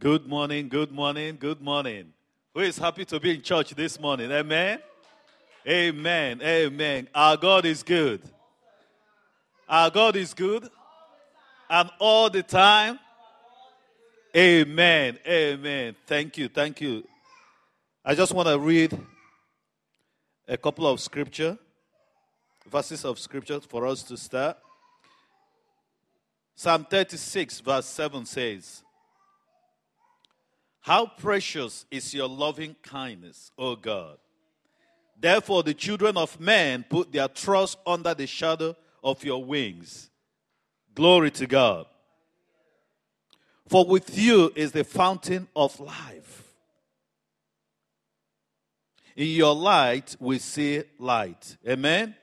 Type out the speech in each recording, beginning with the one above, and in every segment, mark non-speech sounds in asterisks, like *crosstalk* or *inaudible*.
Good morning, good morning, good morning. Who is happy to be in church this morning? Amen. Amen. Amen. Our God is good. Our God is good. And all the time. Amen. Amen. Thank you. Thank you. I just want to read a couple of scripture, verses of scripture for us to start. Psalm 36, verse 7 says, How precious is your loving kindness, O God. Therefore, the children of men put their trust under the shadow of your wings. Glory to God. For with you is the fountain of life. In your light, we see light. Amen.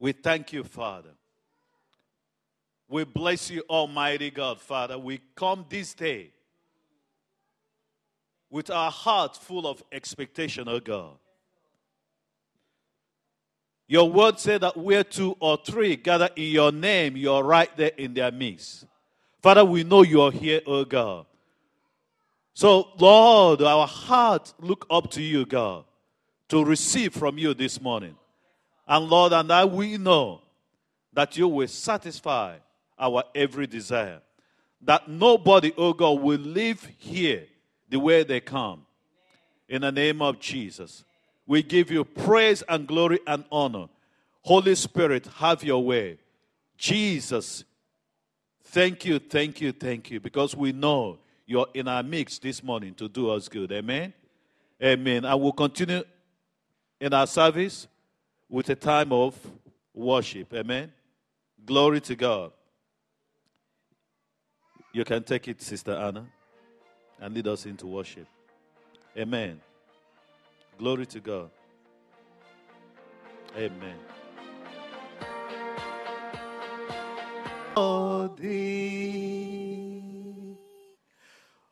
We thank you, Father. We bless you, Almighty God, Father. We come this day with our heart full of expectation, oh God. Your word said that where two or three gather in your name, you're right there in their midst. Father, we know you're here, oh God. So, Lord, our heart look up to you, God, to receive from you this morning. And Lord, and I we know that you will satisfy our every desire. That nobody, oh God, will live here the way they come. In the name of Jesus. We give you praise and glory and honor. Holy Spirit, have your way. Jesus, thank you, thank you, thank you, because we know you're in our mix this morning to do us good. Amen. Amen. I will continue in our service with a time of worship. Amen. Glory to God. You can take it, Sister Anna, and lead us into worship. Amen. Glory to God. Amen. Oh, thee,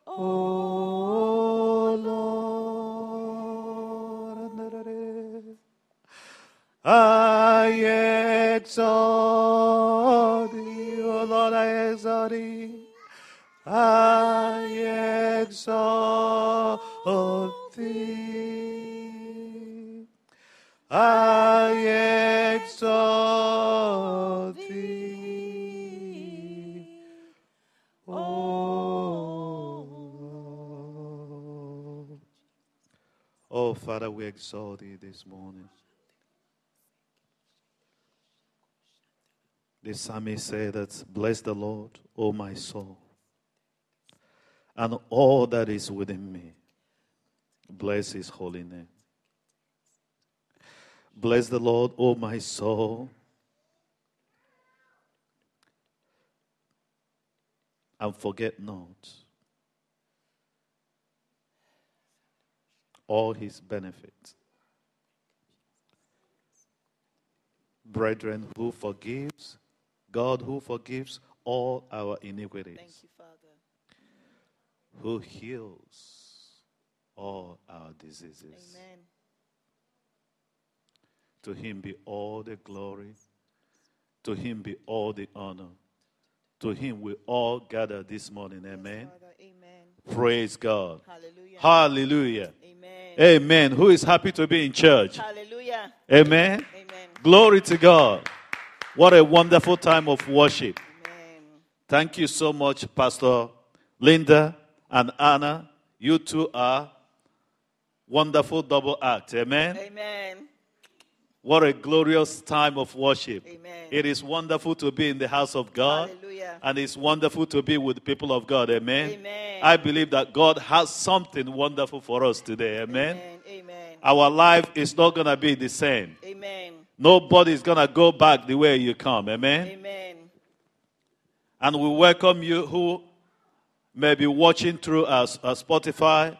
oh Lord, I exalt thee, oh Lord, I exalt thee, I exalt thee, I exalt thee, oh. Oh, Father, we exalt thee this morning. The psalmist said that, Bless the Lord, O my soul, and all that is within me. Bless his holy name. Bless the Lord, O my soul, and forget not all his benefits. Brethren, who forgives, God who forgives all our iniquities. Thank you, Father. who heals all our diseases. Amen. To him be all the glory, to him be all the honor. To him we all gather this morning. Amen. Father, amen. Praise God. Hallelujah. Hallelujah. Amen. Amen. Who is happy to be in church? Hallelujah. Amen. Amen. Glory to God. What a wonderful time of worship. Amen. Thank you so much, Pastor Lynda and Anna. You two are wonderful double act. Amen. Amen. What a glorious time of worship. Amen. It is wonderful to be in the house of God. Hallelujah. And it's wonderful to be with the people of God. Amen. Amen. I believe that God has something wonderful for us today. Amen. Amen. Amen. Our life is not going to be the same. Amen. Nobody is going to go back the way you come. Amen. Amen. And we welcome you who may be watching through our, our Spotify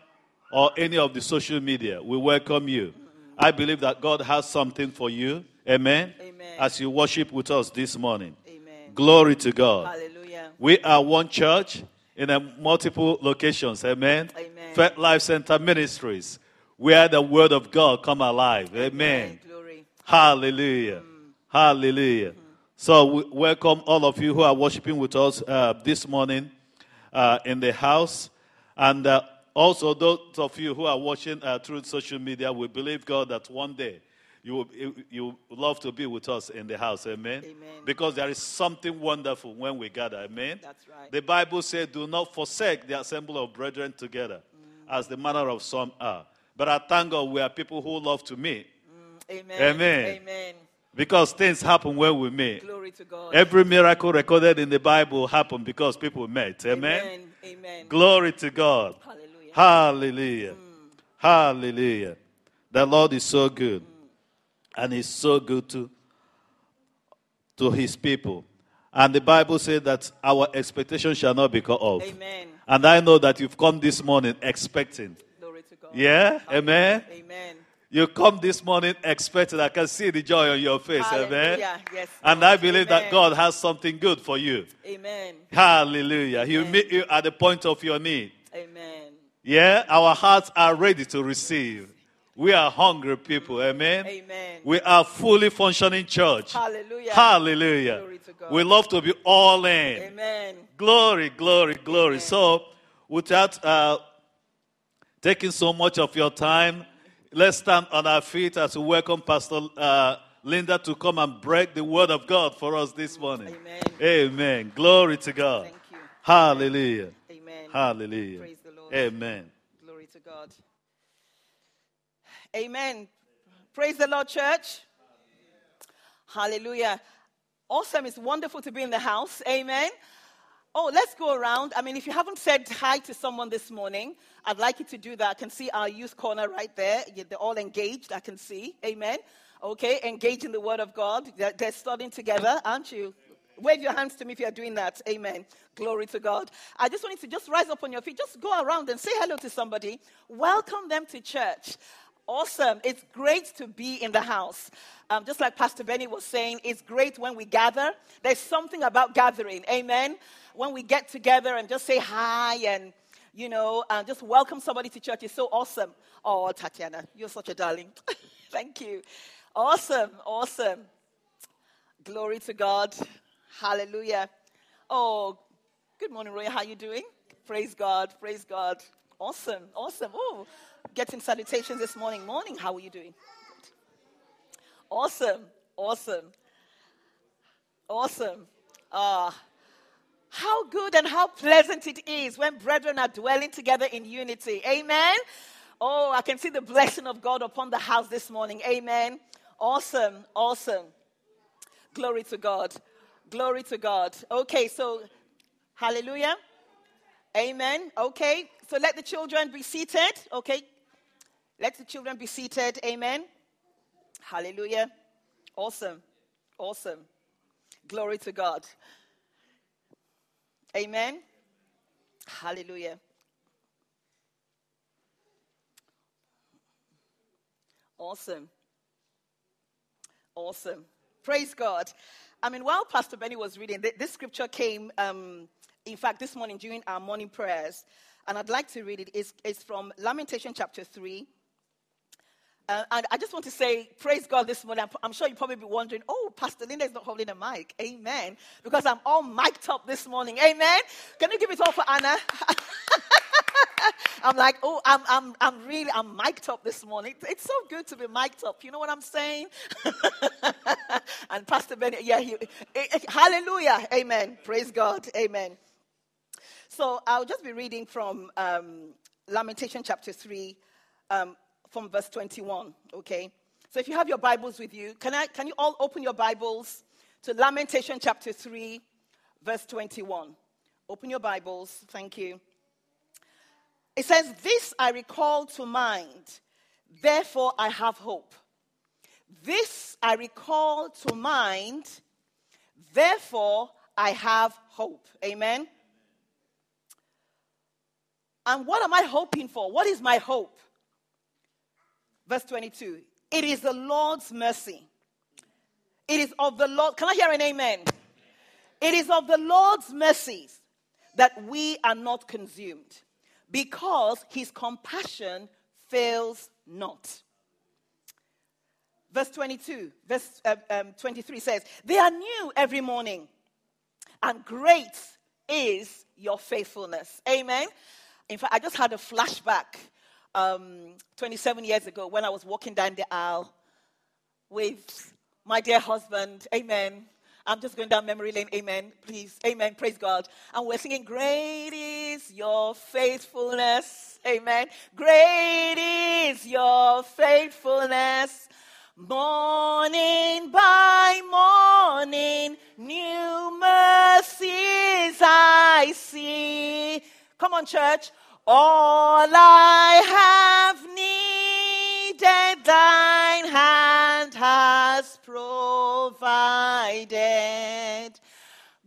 or any of the social media. We welcome you. I believe that God has something for you. Amen. Amen. As you worship with us this morning. Amen. Glory to God. Hallelujah. We are one church in a multiple locations. Amen. Amen. Faith Life Center Ministries, where the word of God come alive. Amen. Glory. Hallelujah. Hallelujah. So, we welcome all of you who are worshiping with us uh, this morning uh, in the house. And uh, also, those of you who are watching uh, through social media, we believe, God, that one day you will, you love to be with us in the house. Amen? Amen. Because there is something wonderful when we gather. Amen? That's right. The Bible says, do not forsake the assembly of brethren together, Mm. as the manner of some are. But I thank God we are people who love to meet Amen. Amen. Amen. Because things happen when we meet. Glory to God. Every miracle recorded in the Bible happened because people met. Amen? Amen. Amen. Glory to God. Hallelujah. Hallelujah. Mm. Hallelujah. The Lord is so good. Mm. And He's so good to, to His people. And the Bible says that our expectation shall not be cut off. Amen. And I know that you've come this morning expecting. Glory to God. Yeah? Amen? Amen. You come this morning expecting. I can see the joy on your face. Amen? Hallelujah. Yes. And I believe that God has something good for you. Amen. Hallelujah. He'll meet you at the point of your need. Amen. Yeah, our hearts are ready to receive. We are hungry people. Amen. Amen. We are fully functioning church. Hallelujah. Hallelujah. Glory to God. We love to be all in. Amen. Glory, glory, glory. Amen. So, without uh, taking so much of your time, let's stand on our feet as we welcome Pastor uh, Lynda to come and break the word of God for us this morning. Amen. Amen. Glory to God. Thank you. Hallelujah. Amen. Hallelujah. Praise the Lord. Amen. Glory to God. Amen. Praise the Lord, church. Hallelujah. Awesome. It's wonderful to be in the house. Amen. Oh, let's go around. I mean, if you haven't said hi to someone this morning, I'd like you to do that. I can see our youth corner right there. They're all engaged. I can see. Amen. Okay, engage in the Word of God. They're, they're studying together, aren't you? Wave your hands to me if you're doing that. Amen. Glory to God. I just want you to just rise up on your feet. Just go around and say hello to somebody. Welcome them to church. Awesome. It's great to be in the house. Um, just like Pastor Benny was saying, it's great when we gather. There's something about gathering. Amen. When we get together and just say hi and, you know, and just welcome somebody to church is so awesome. Oh, Tatiana, you're such a darling. *laughs* Thank you. Awesome. Awesome. Glory to God. Hallelujah. Oh, good morning, Roy. How are you doing? Praise God. Praise God. Awesome. Awesome. Oh, getting salutations this morning. Morning. How are you doing? Awesome. Awesome. Awesome. Ah. How good and how pleasant it is when brethren are dwelling together in unity. Amen. Oh, I can see the blessing of God upon the house this morning. Amen. Awesome. Awesome. Glory to God. Glory to God. Okay, so hallelujah. Amen. Okay, so let the children be seated. Okay, let the children be seated. Amen. Hallelujah. Awesome. Awesome. Glory to God. Amen. Hallelujah. Awesome. Awesome. Praise God. I mean, while Pastor Benny was reading, th- this scripture came, um, in fact, this morning during our morning prayers, and I'd like to read it. It's, it's from Lamentation chapter 3. Uh, and I just want to say, praise God this morning. I'm, sure you'll probably be wondering, oh, Pastor Lynda is not holding a mic. Amen. Because I'm all mic'd up this morning. Amen. Can you give it all for Anna? *laughs* I'm like, oh, I'm, I'm, I'm really, I'm mic'd up this morning. It's so good to be mic'd up. You know what I'm saying? *laughs* and Pastor Benny, yeah, he, hallelujah. Amen. Praise God. Amen. So I'll just be reading from um, Lamentation chapter 3, um, from verse 21, okay? So if you have your Bibles with you, can, I, can you all open your Bibles to Lamentation chapter 3, verse 21? Open your Bibles. Thank you. It says, This I recall to mind, therefore I have hope. This I recall to mind, therefore I have hope. Amen. And what am I hoping for? What is my hope? Verse 22 It is the Lord's mercy. It is of the Lord. Can I hear an amen? It is of the Lord's mercies that we are not consumed because his compassion fails not. verse 22, verse uh, um, 23 says, They are new every morning, and great is your faithfulness. Amen. In fact, I just had a flashback um, 27 years ago when I was walking down the aisle with my dear husband. Amen. I'm just going down memory lane. Amen. Please. Amen. Praise God. And we're singing, Great is your faithfulness. Amen. Great is your faithfulness. Morning by morning, new mercies I see. Come on, church. All I have needed, thine hand has provided.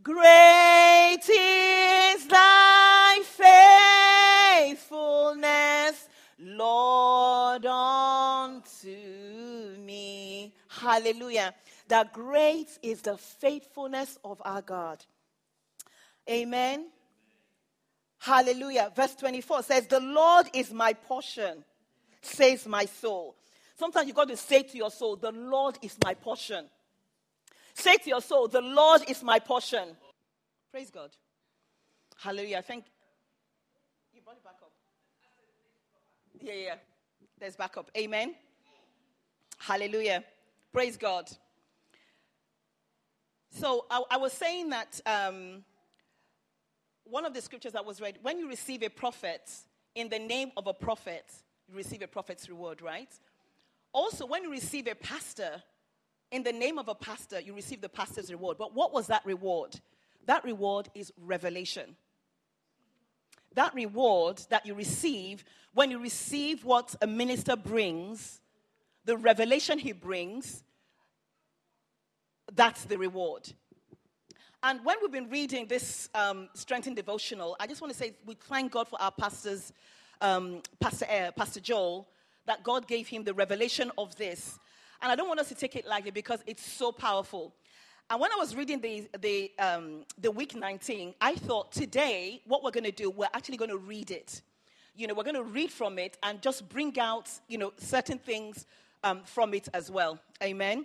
Great is thy faithfulness, Lord, unto me. Hallelujah. The great is the faithfulness of our God. Amen. Hallelujah. Verse 24 says, The Lord is my portion, says my soul. Sometimes you've got to say to your soul, The Lord is my portion. Say to your soul, The Lord is my portion. Praise God. Hallelujah. Thank you. brought it back up. Yeah, yeah. There's backup. Amen. Hallelujah. Praise God. So I, I was saying that um, one of the scriptures that was read when you receive a prophet in the name of a prophet, you receive a prophet's reward, right? Also, when you receive a pastor in the name of a pastor, you receive the pastor's reward. But what was that reward? That reward is revelation. That reward that you receive when you receive what a minister brings, the revelation he brings, that's the reward. And when we've been reading this um, strengthened devotional, I just want to say we thank God for our pastors, um, Pastor Air, Pastor Joel, that God gave him the revelation of this. And I don't want us to take it lightly because it's so powerful. And when I was reading the, the, um, the week 19, I thought today, what we're going to do, we're actually going to read it. You know, we're going to read from it and just bring out, you know, certain things um, from it as well. Amen?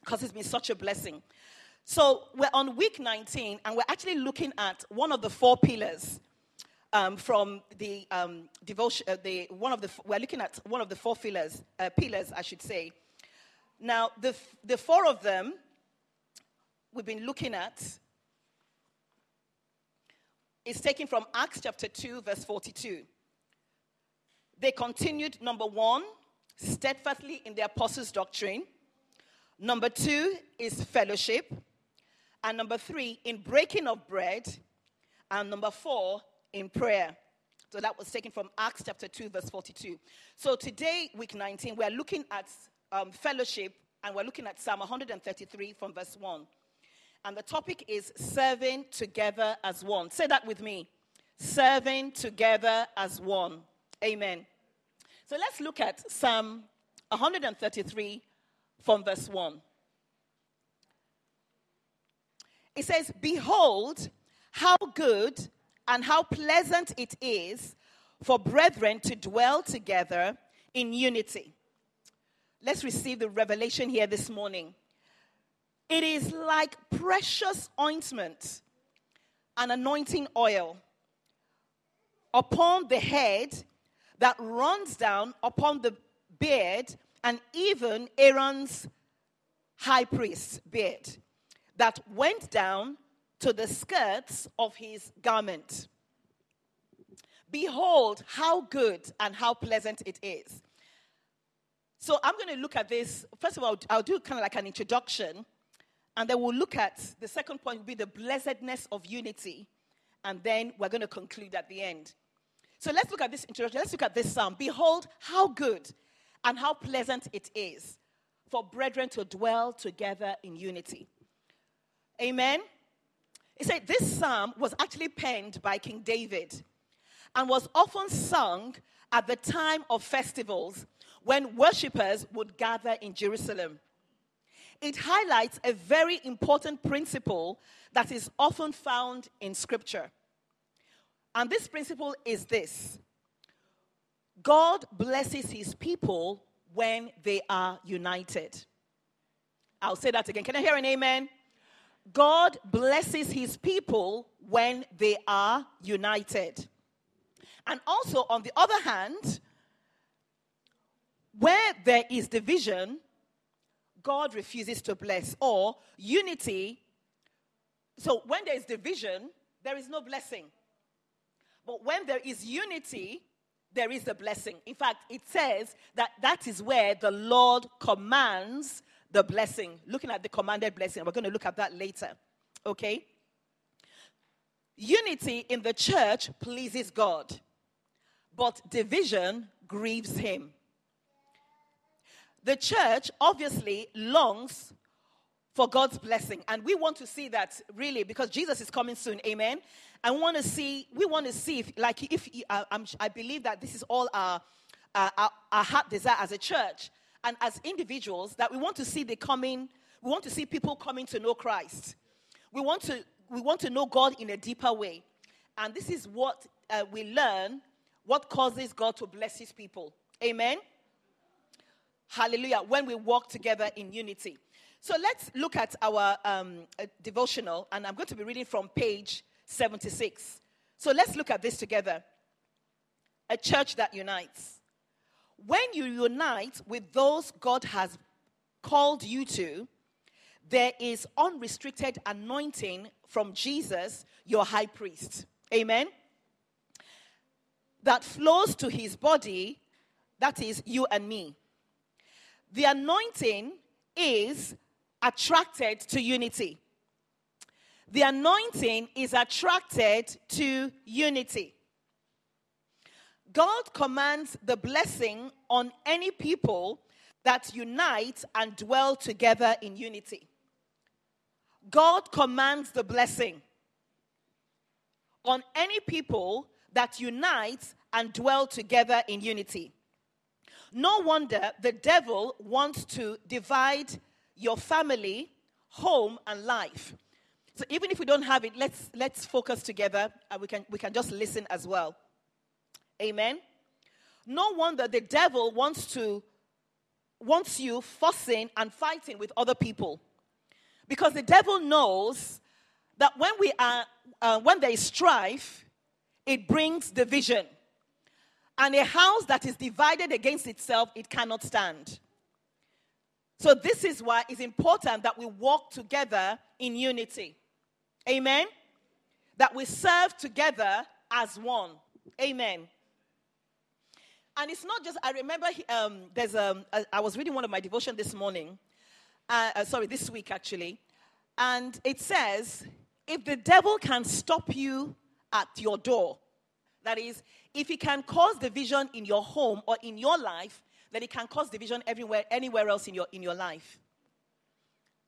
Because it's been such a blessing. So we're on week 19, and we're actually looking at one of the four pillars um, from the um, devotion. Uh, the one of the we're looking at one of the four pillars, uh, pillars, I should say. Now, the the four of them we've been looking at is taken from Acts chapter 2, verse 42. They continued, number one, steadfastly in the apostles' doctrine. Number two is fellowship. And number three, in breaking of bread. And number four, in prayer. So that was taken from Acts chapter 2, verse 42. So today, week 19, we're looking at um, fellowship and we're looking at Psalm 133 from verse 1. And the topic is serving together as one. Say that with me serving together as one. Amen. So let's look at Psalm 133 from verse 1. It says, Behold, how good and how pleasant it is for brethren to dwell together in unity. Let's receive the revelation here this morning. It is like precious ointment and anointing oil upon the head that runs down upon the beard and even Aaron's high priest's beard that went down to the skirts of his garment. Behold, how good and how pleasant it is. So I'm going to look at this. First of all, I'll do kind of like an introduction, and then we'll look at the second point will be the blessedness of unity, and then we're going to conclude at the end. So let's look at this introduction. Let's look at this psalm. Behold, how good and how pleasant it is for brethren to dwell together in unity. Amen. He said this psalm was actually penned by King David and was often sung at the time of festivals when worshippers would gather in Jerusalem. It highlights a very important principle that is often found in Scripture. And this principle is this God blesses his people when they are united. I'll say that again. Can I hear an amen? God blesses his people when they are united. And also, on the other hand, where there is division, God refuses to bless, or unity. So, when there is division, there is no blessing. But when there is unity, there is a blessing. In fact, it says that that is where the Lord commands the blessing. Looking at the commanded blessing, we're going to look at that later. Okay? Unity in the church pleases God, but division grieves Him. The church obviously longs for God's blessing, and we want to see that really because Jesus is coming soon. Amen. I want to see, we want to see if, like, if uh, i believe that this is all our, uh, our, our heart desire as a church and as individuals that we want to see the coming, we want to see people coming to know Christ. We want to, we want to know God in a deeper way. And this is what uh, we learn, what causes God to bless his people. Amen. Hallelujah. When we walk together in unity. So let's look at our um, uh, devotional, and I'm going to be reading from page 76. So let's look at this together. A church that unites. When you unite with those God has called you to, there is unrestricted anointing from Jesus, your high priest. Amen. That flows to his body, that is you and me. The anointing is attracted to unity the anointing is attracted to unity. God commands the blessing on any people that unite and dwell together in unity. God commands the blessing on any people that unite and dwell together in unity. No wonder the devil wants to divide your family, home, and life. So even if we don't have it, let's let's focus together and we can we can just listen as well. Amen. No wonder the devil wants to wants you fussing and fighting with other people. Because the devil knows that when we are uh, when there is strife, it brings division. And a house that is divided against itself, it cannot stand. So, this is why it's important that we walk together in unity. Amen. That we serve together as one. Amen. And it's not just, I remember um, there's um, I was reading one of my devotion this morning, uh, uh, sorry, this week actually, and it says, if the devil can stop you at your door, that is, if he can cause division in your home or in your life, then he can cause division everywhere, anywhere else in your, in your life.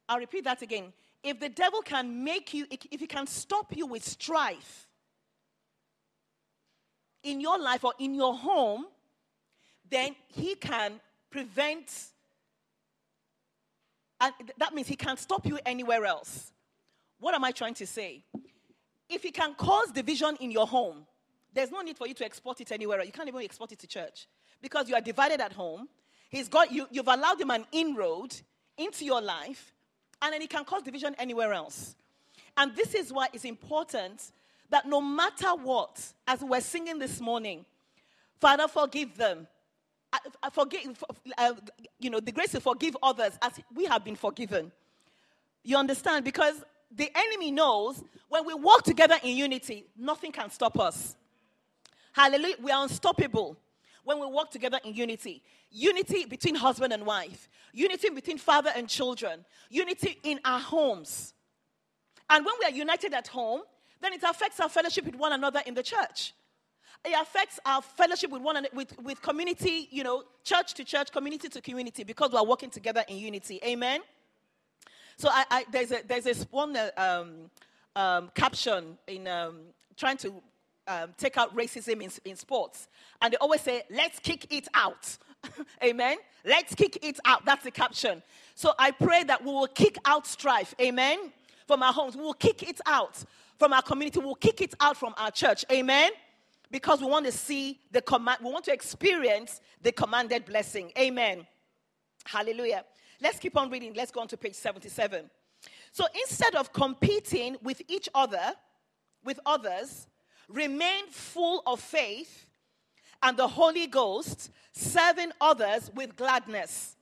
I'll repeat that again if the devil can make you, if he can stop you with strife in your life or in your home, then he can prevent, and that means he can't stop you anywhere else. What am I trying to say? If he can cause division in your home, there's no need for you to export it anywhere. You can't even export it to church because you are divided at home. He's got you, you've allowed him an inroad into your life and then he can cause division anywhere else. And this is why it's important that no matter what, as we're singing this morning, Father, forgive them. I, forgive, uh, you know, the grace to forgive others as we have been forgiven. You understand? Because the enemy knows when we walk together in unity, nothing can stop us. Hallelujah. We are unstoppable when we work together in unity. Unity between husband and wife, unity between father and children, unity in our homes. And when we are united at home, then it affects our fellowship with one another in the church. It affects our fellowship with one with, with community, you know, church to church, community to community, because we are working together in unity. Amen. So I, I, there's a there's this one uh, um, um, caption in um, trying to um, take out racism in, in sports. And they always say, let's kick it out. *laughs* Amen. Let's kick it out. That's the caption. So I pray that we will kick out strife. Amen. From our homes. We will kick it out from our community. We'll kick it out from our church. Amen. Because we want to see the command, we want to experience the commanded blessing. Amen. Hallelujah. Let's keep on reading. Let's go on to page 77. So instead of competing with each other, with others, remain full of faith and the Holy Ghost, serving others with gladness.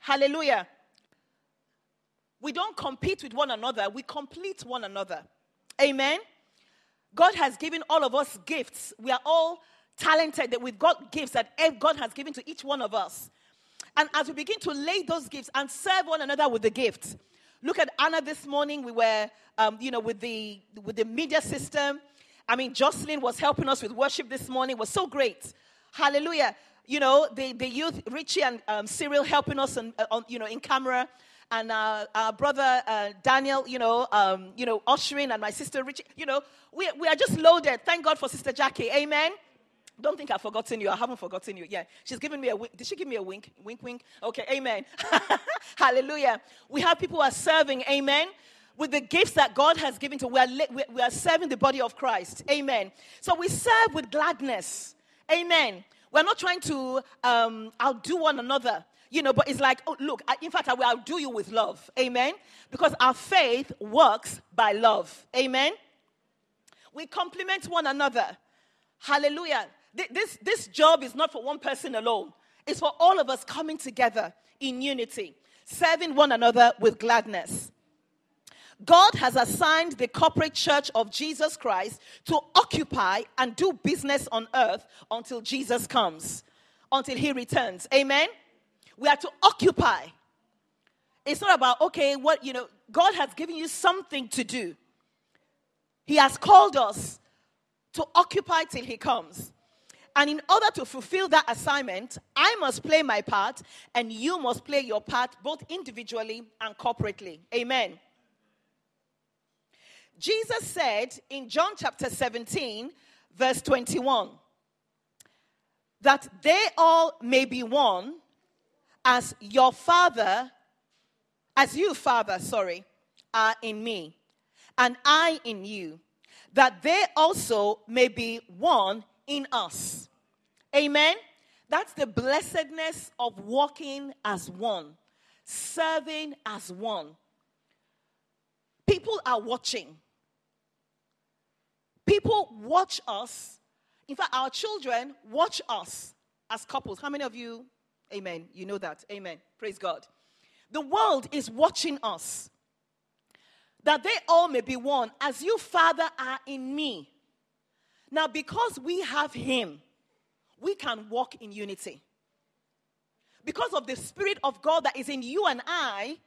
Hallelujah. We don't compete with one another, we complete one another. Amen. God has given all of us gifts. We are all talented that we've got gifts that God has given to each one of us. And as we begin to lay those gifts and serve one another with the gifts, look at Anna this morning. We were, um, you know, with the with the media system. I mean, Jocelyn was helping us with worship this morning. It was so great. Hallelujah. You know, the, the youth, Richie and um, Cyril helping us on, uh, on, you know, in camera. And uh, our brother uh, Daniel, you know, um, you know, ushering, and my sister Richie, you know, we, we are just loaded. Thank God for Sister Jackie. Amen. Don't think I've forgotten you. I haven't forgotten you. Yeah. She's giving me a wink. Did she give me a wink? Wink, wink. Okay. Amen. *laughs* Hallelujah. We have people who are serving. Amen. With the gifts that God has given to, we are, we are serving the body of Christ. Amen. So we serve with gladness. Amen. We're not trying to um, outdo one another you know, but it's like, oh, look, I, in fact, I will outdo you with love. Amen. Because our faith works by love. Amen. We complement one another. Hallelujah. This, this job is not for one person alone, it's for all of us coming together in unity, serving one another with gladness. God has assigned the corporate church of Jesus Christ to occupy and do business on earth until Jesus comes, until he returns. Amen? We are to occupy. It's not about, okay, what, you know, God has given you something to do. He has called us to occupy till he comes. And in order to fulfill that assignment, I must play my part, and you must play your part both individually and corporately. Amen. Jesus said in John chapter 17, verse 21, that they all may be one as your Father, as you, Father, sorry, are in me, and I in you, that they also may be one in us. Amen. That's the blessedness of walking as one, serving as one. People are watching. People watch us. In fact, our children watch us as couples. How many of you, amen, you know that? Amen. Praise God. The world is watching us. That they all may be one, as you, Father, are in me. Now, because we have Him, we can walk in unity. Because of the Spirit of God that is in you and I,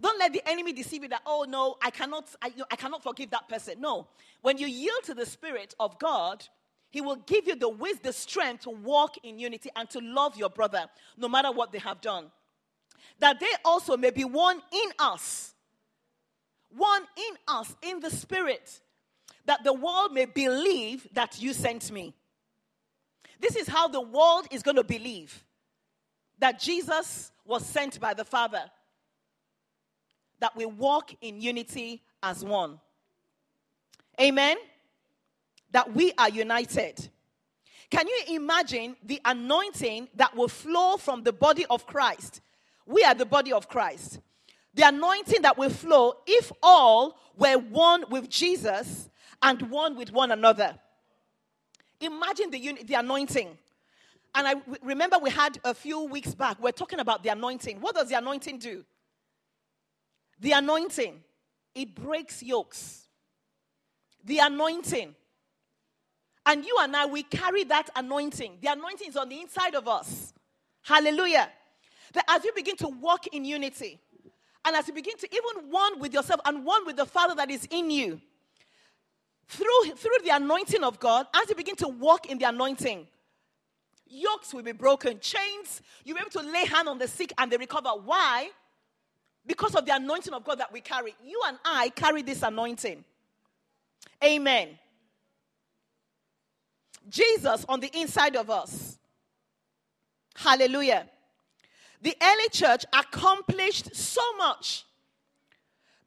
don't let the enemy deceive you that, oh no, I cannot, I, I cannot forgive that person. No. When you yield to the Spirit of God, He will give you the wisdom, the strength to walk in unity and to love your brother, no matter what they have done. That they also may be one in us. One in us, in the Spirit. That the world may believe that you sent me. This is how the world is going to believe that Jesus was sent by the Father that we walk in unity as one. Amen? That we are united. Can you imagine the anointing that will flow from the body of Christ? We are the body of Christ. The anointing that will flow if all were one with Jesus and one with one another. Imagine the, uni- the anointing. And I remember we had a few weeks back, we're talking about the anointing. What does the anointing do? The anointing, it breaks yokes. The anointing. And you and I, we carry that anointing. The anointing is on the inside of us. Hallelujah. That as you begin to walk in unity, and as you begin to even one with yourself and one with the Father that is in you, through, through the anointing of God, as you begin to walk in the anointing, yokes will be broken, chains, you'll be able to lay hand on the sick and they recover. Why? because of the anointing of God that we carry. You and I carry this anointing. Amen. Jesus on the inside of us. Hallelujah. The early church accomplished so much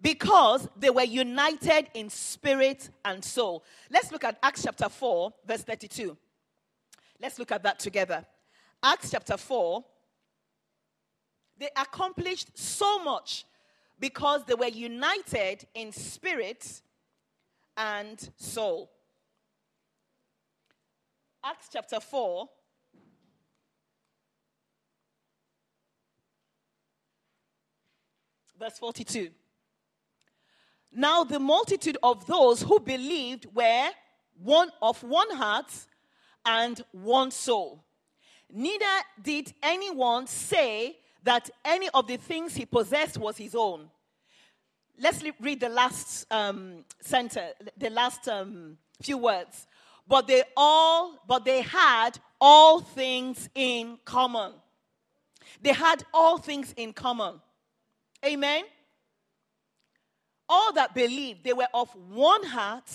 because they were united in spirit and soul. Let's look at Acts chapter 4, verse 32. Let's look at that together. Acts chapter 4, They accomplished so much because they were united in spirit and soul. Acts chapter 4. Verse 42. Now the multitude of those who believed were one of one heart and one soul. Neither did anyone say that any of the things he possessed was his own. Let's read the last um, sentence, the last um, few words. But they all, but they had all things in common. They had all things in common. Amen. All that believed, they were of one heart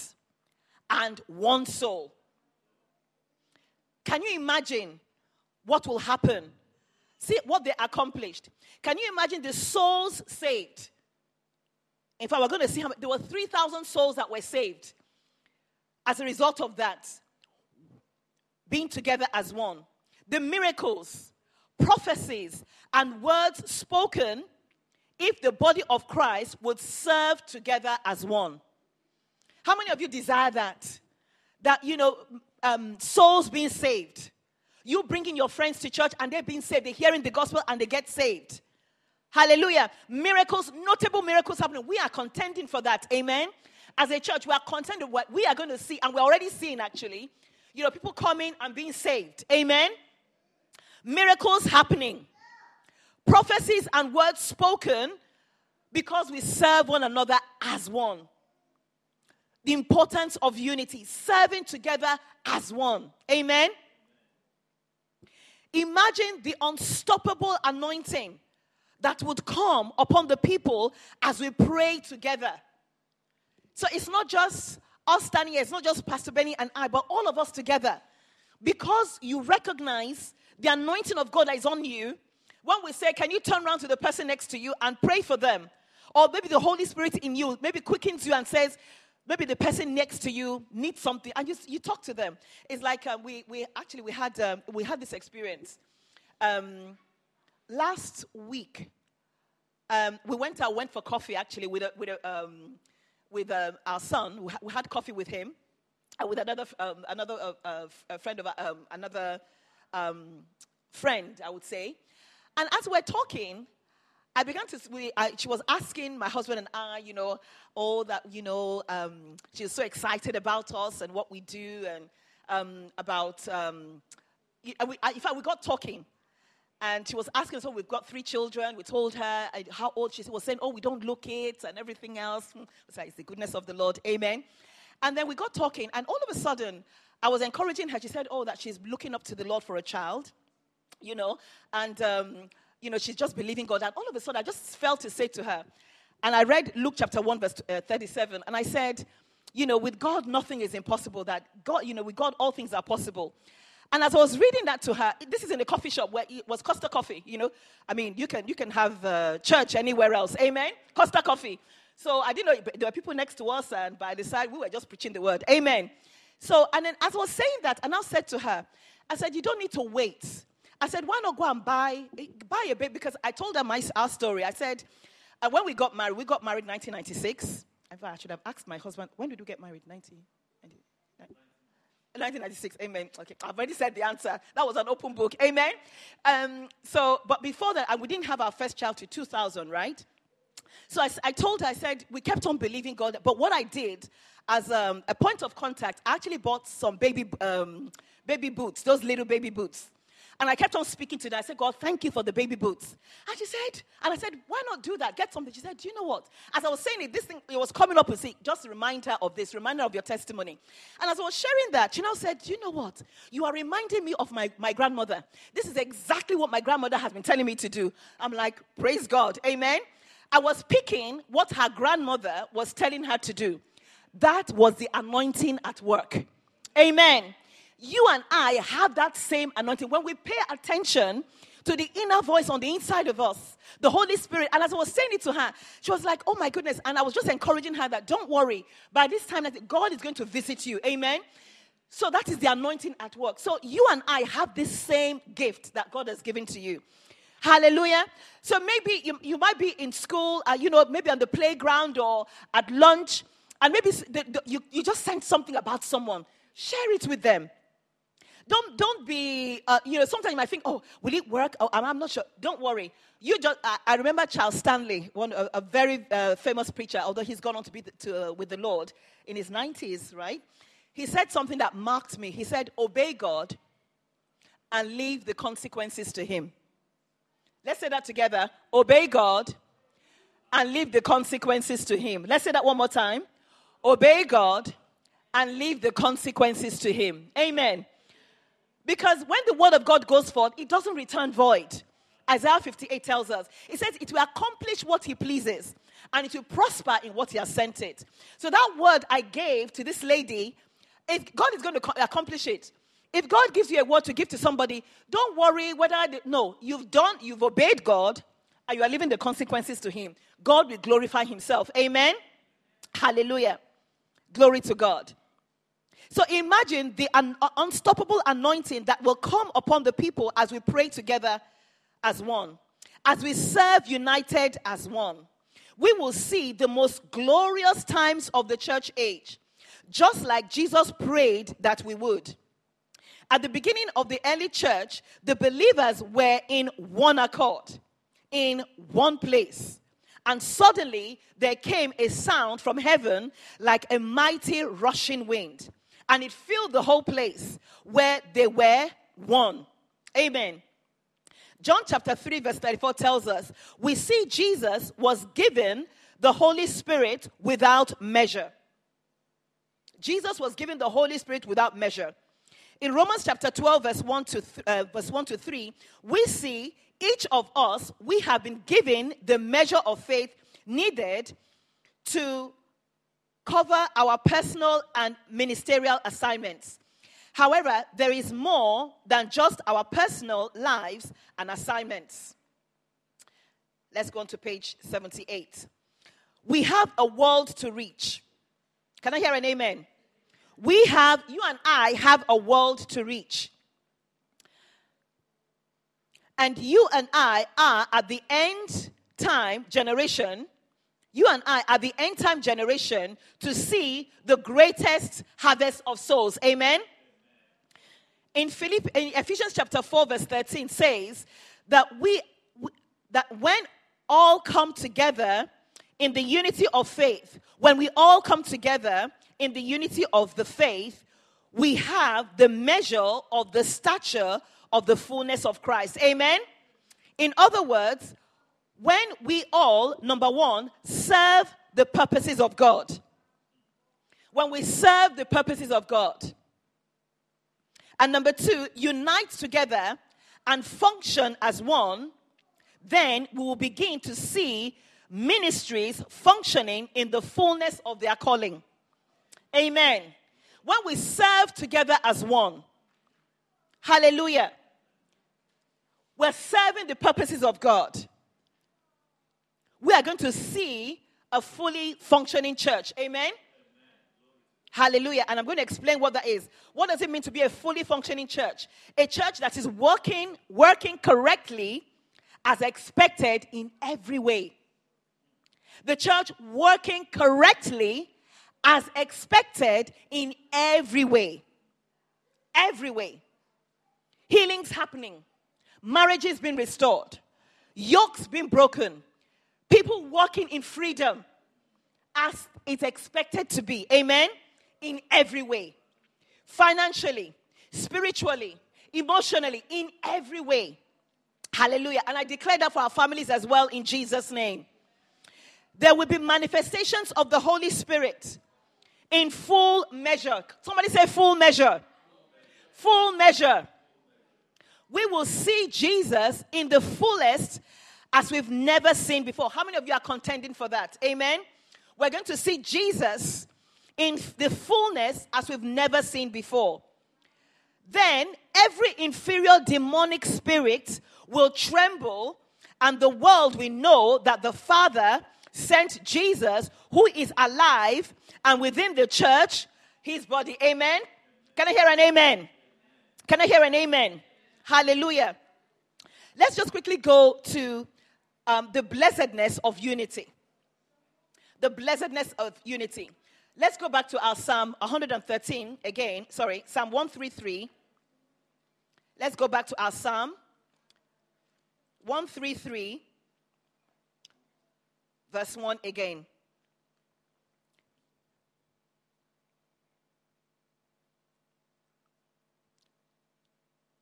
and one soul. Can you imagine what will happen See what they accomplished. Can you imagine the souls saved? In fact, we're going to see how many, there were 3,000 souls that were saved as a result of that. Being together as one. The miracles, prophecies, and words spoken if the body of Christ would serve together as one. How many of you desire that? That, you know, um, souls being saved you bringing your friends to church and they're being saved. They're hearing the gospel and they get saved. Hallelujah. Miracles, notable miracles happening. We are contending for that. Amen. As a church, we are contending what we are going to see, and we're already seeing actually. You know, people coming and being saved. Amen. Miracles happening. Prophecies and words spoken because we serve one another as one. The importance of unity, serving together as one. Amen. Imagine the unstoppable anointing that would come upon the people as we pray together. So it's not just us standing here, it's not just Pastor Benny and I, but all of us together. Because you recognize the anointing of God that is on you, when we say, Can you turn around to the person next to you and pray for them? Or maybe the Holy Spirit in you maybe quickens you and says, maybe the person next to you needs something and you, you talk to them it's like um, we, we actually we had, um, we had this experience um, last week um, we went out went for coffee actually with, a, with, a, um, with uh, our son we, we, had coffee with him and with another, um, another uh, uh, friend of another friend i would say and as we're talking I began to, we, I, she was asking my husband and I, you know, all that, you know, um, she was so excited about us and what we do and um, about, um, we, in fact, we got talking. And she was asking, so we've got three children. We told her how old she was saying, oh, we don't look it and everything else. It's like, it's the goodness of the Lord. Amen. And then we got talking, and all of a sudden, I was encouraging her. She said, oh, that she's looking up to the Lord for a child, you know. And um, you know, she's just believing God. And all of a sudden, I just felt to say to her, and I read Luke chapter 1, verse uh, 37, and I said, you know, with God, nothing is impossible. That God, you know, with God, all things are possible. And as I was reading that to her, this is in a coffee shop where it was Costa Coffee, you know. I mean, you can, you can have uh, church anywhere else. Amen? Costa Coffee. So I didn't know, there were people next to us, and by the side, we were just preaching the word. Amen. So, and then as I was saying that, and I said to her, I said, you don't need to wait I said, why not go and buy, buy a baby? Because I told her my, our story. I said, uh, when we got married, we got married 1996. I should have asked my husband, when did you get married? 19, 1996, amen. Okay, I've already said the answer. That was an open book, amen. Um, so, but before that, and we didn't have our first child to 2000, right? So I, I, told her, I said, we kept on believing God. But what I did as um, a point of contact, I actually bought some baby, um, baby boots, those little baby boots. And I kept on speaking to her. I said, God, thank you for the baby boots. And she said, and I said, why not do that? Get something. She said, do you know what? As I was saying it, this thing, it was coming up and say, just remind her of this, remind her of your testimony. And as I was sharing that, she now said, do you know what? You are reminding me of my, my grandmother. This is exactly what my grandmother has been telling me to do. I'm like, praise God. Amen. I was picking what her grandmother was telling her to do. That was the anointing at work. Amen you and I have that same anointing. When we pay attention to the inner voice on the inside of us, the Holy Spirit, and as I was saying it to her, she was like, Oh my goodness. And I was just encouraging her that don't worry, by this time, God is going to visit you. Amen. So that is the anointing at work. So you and I have this same gift that God has given to you. Hallelujah. So maybe you, you might be in school, uh, you know, maybe on the playground or at lunch, and maybe the, the, you, you just sent something about someone. Share it with them. Don't, don't be, uh, you know, sometimes you might think, oh, will it work? Oh, I'm, I'm not sure. Don't worry. You just, I, I remember Charles Stanley, one, a, a very uh, famous preacher, although he's gone on to be the, to, uh, with the Lord in his 90s, right? He said something that marked me. He said, obey God and leave the consequences to him. Let's say that together. Obey God and leave the consequences to Him. Let's say that one more time. Obey God and leave the consequences to Him. Amen. Because when the word of God goes forth, it doesn't return void. Isaiah 58 tells us, it says it will accomplish what He pleases and it will prosper in what He has sent it. So that word I gave to this lady, if God is going to accomplish it. If God gives you a word to give to somebody, don't worry whether, they, no, you've done, you've obeyed God, and you are leaving the consequences to Him. God will glorify Himself. Amen? Hallelujah. Glory to God. So imagine the un- uh, unstoppable anointing that will come upon the people as we pray together as one, as we serve united as one. We will see the most glorious times of the church age, just like Jesus prayed that we would. At the beginning of the early church, the believers were in one accord, in one place. And suddenly there came a sound from heaven like a mighty rushing wind. And it filled the whole place where they were one. Amen. John chapter 3, verse 34 tells us we see Jesus was given the Holy Spirit without measure. Jesus was given the Holy Spirit without measure. In Romans chapter 12, verse 1 to, th- uh, verse 1 to 3, we see each of us, we have been given the measure of faith needed to cover our personal and ministerial assignments. However, there is more than just our personal lives and assignments. Let's go on to page 78. We have a world to reach. Can I hear an amen? we have, you and I have a world to reach. And you and I are at the end time generation, you and I are the end time generation to see the greatest harvest of souls. Amen? In, Philipp, in Ephesians chapter 4, verse 13 says that we that when all come together in the unity of faith, when we all come together in the unity of the faith, we have the measure of the stature of the fullness of Christ. Amen? In other words, when we all, number one, serve the purposes of God, when we serve the purposes of God, and number two, unite together and function as one, then we will begin to see ministries functioning in the fullness of their calling. Amen. When we serve together as one, hallelujah, we're serving the purposes of God. Are going to see a fully functioning church. Amen. Hallelujah. And I'm going to explain what that is. What does it mean to be a fully functioning church? A church that is working, working correctly as expected in every way. The church working correctly as expected in every way. Every way. Healings happening, marriages being restored, yokes being broken, people walking in freedom as it's expected to be. Amen? In every way. Financially, spiritually, emotionally, in every way. Hallelujah. And I declare that for our families as well in Jesus' name. There will be manifestations of the Holy Spirit in full measure. Somebody say full measure. Full measure. We will see Jesus in the fullest as we've never seen before. How many of you are contending for that? Amen. We're going to see Jesus in the fullness as we've never seen before. Then every inferior demonic spirit will tremble, and the world will know that the Father sent Jesus, who is alive and within the church, his body. Amen. Can I hear an amen? Can I hear an amen? Hallelujah. let's just quickly go to um, the blessedness of unity. The blessedness of unity. Let's go back to our Psalm 113 again. Sorry, Psalm 133. Let's go back to our Psalm 133, verse 1 again.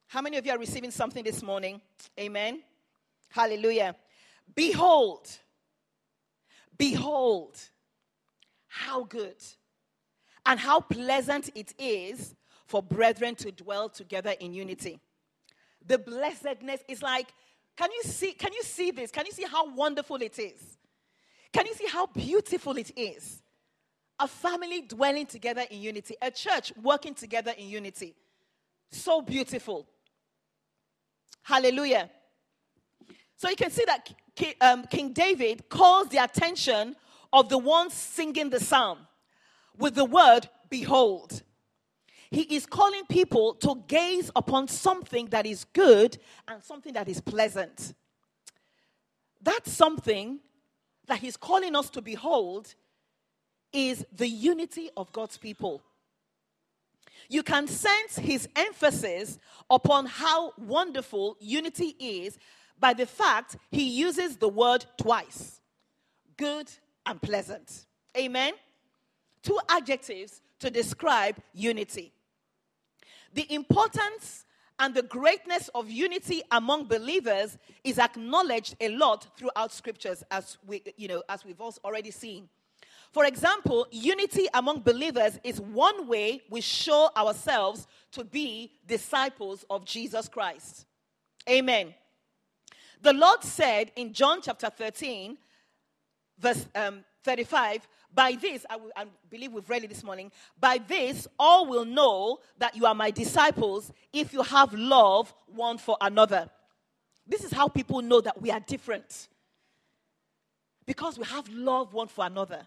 How many of you are receiving something this morning? Amen. Hallelujah. Behold, behold, how good and how pleasant it is for brethren to dwell together in unity. The blessedness is like, can you see, can you see this? Can you see how wonderful it is? Can you see how beautiful it is? A family dwelling together in unity, a church working together in unity. So beautiful. Hallelujah. So you can see that um, King David calls the attention of the ones singing the psalm with the word behold. He is calling people to gaze upon something that is good and something that is pleasant. That's something that he's calling us to behold is the unity of God's people. You can sense his emphasis upon how wonderful unity is by the fact he uses the word twice good and pleasant. Amen? Two adjectives to describe unity. The importance and the greatness of unity among believers is acknowledged a lot throughout scriptures as we you know as we've also already seen for example, unity among believers is one way we show ourselves to be disciples of Jesus Christ. Amen. The Lord said in John chapter 13, verse um, 35, by this, I, will, I believe we've read it this morning, by this all will know that you are my disciples if you have love one for another. This is how people know that we are different. Because we have love one for another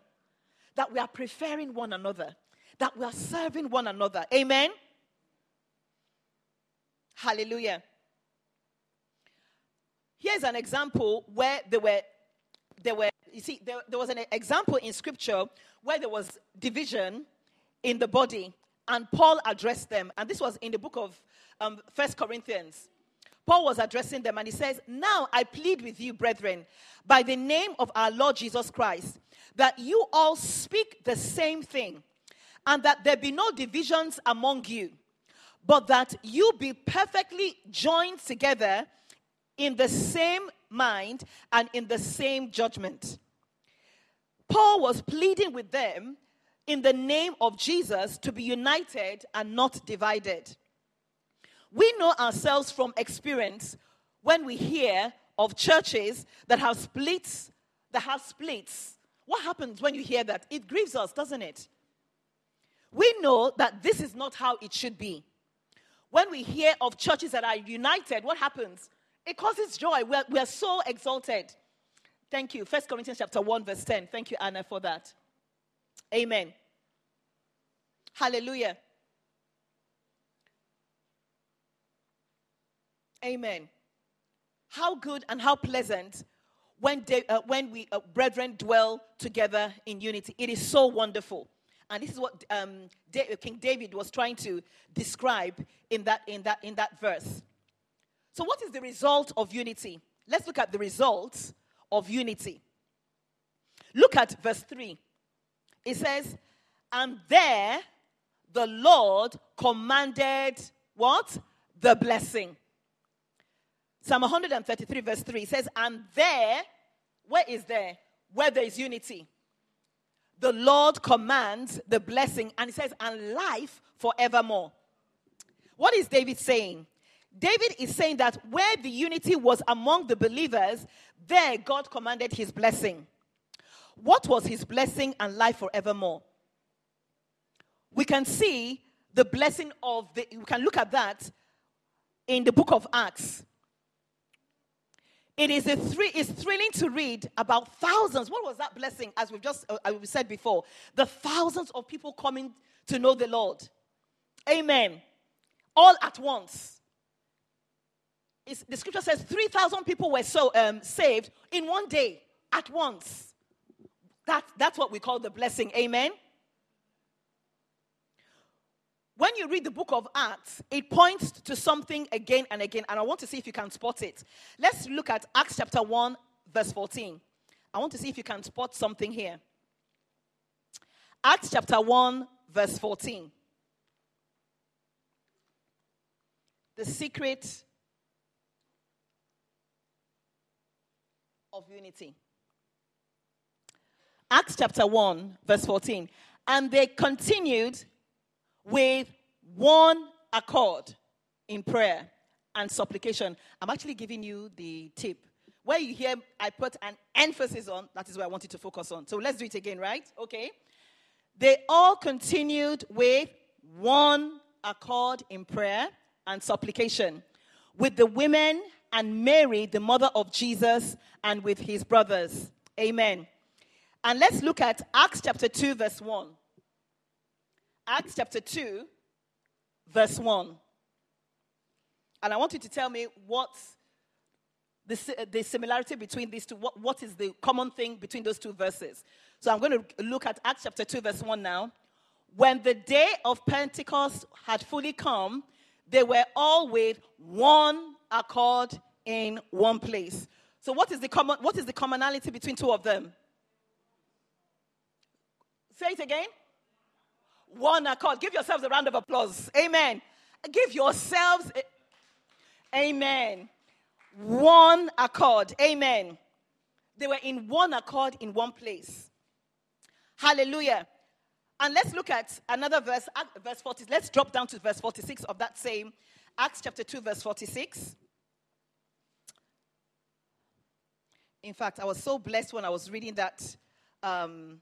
that we are preferring one another, that we are serving one another. Amen? Hallelujah. Here's an example where there were, there were you see, there, there was an example in scripture where there was division in the body, and Paul addressed them. And this was in the book of um, First Corinthians. Paul was addressing them, and he says, Now I plead with you, brethren, by the name of our Lord Jesus Christ that you all speak the same thing, and that there be no divisions among you, but that you be perfectly joined together in the same mind and in the same judgment. Paul was pleading with them in the name of Jesus to be united and not divided. We know ourselves from experience when we hear of churches that have splits, that have splits what happens when you hear that? It grieves us, doesn't it? We know that this is not how it should be. When we hear of churches that are united, what happens? It causes joy. We're, we're so exalted. Thank you. First Corinthians chapter 1, verse 10. Thank you, Anna, for that. Amen. Hallelujah. Amen. How good and how pleasant when, de- uh, when we, uh, brethren, dwell together in unity. It is so wonderful. And this is what um, King David was trying to describe in that, in, that, in that verse. So, what is the result of unity? Let's look at the results of unity. Look at verse 3. It says, And there the Lord commanded what? The blessing. Psalm 133, verse 3 says, And there, where is there? Where there is unity. The Lord commands the blessing, and he says, and life forevermore. What is David saying? David is saying that where the unity was among the believers, there God commanded his blessing. What was his blessing and life forevermore? We can see the blessing of the, we can look at that in the book of Acts. It is a thr- it's thrilling to read about thousands. What was that blessing, as we've just uh, we said before? The thousands of people coming to know the Lord. Amen. All at once. It's, the scripture says 3,000 people were so um, saved in one day at once. That, that's what we call the blessing. Amen. When you read the book of Acts, it points to something again and again, and I want to see if you can spot it. Let's look at Acts chapter 1, verse 14. I want to see if you can spot something here. Acts chapter 1, verse 14. The secret of unity. Acts chapter 1, verse 14. And they continued with one accord in prayer and supplication. I'm actually giving you the tip. Where you hear I put an emphasis on, that is where I want you to focus on. So let's do it again, right? Okay. They all continued with one accord in prayer and supplication with the women and Mary, the mother of Jesus, and with his brothers. Amen. And let's look at Acts chapter 2, verse 1. Acts chapter 2, verse 1. And I want you to tell me what the, uh, the similarity between these two, what, what is the common thing between those two verses. So I'm going to look at Acts chapter 2, verse 1 now. When the day of Pentecost had fully come, they were all with one accord in one place. So what is the common what is the commonality between two of them? Say it again. One accord. Give yourselves a round of applause. Amen. Give yourselves a, Amen. One accord. Amen. They were in one accord in one place. Hallelujah. And let's look at another verse, verse 40. Let's drop down to verse 46 of that same Acts chapter 2, verse 46. In fact, I was so blessed when I was reading that. Um,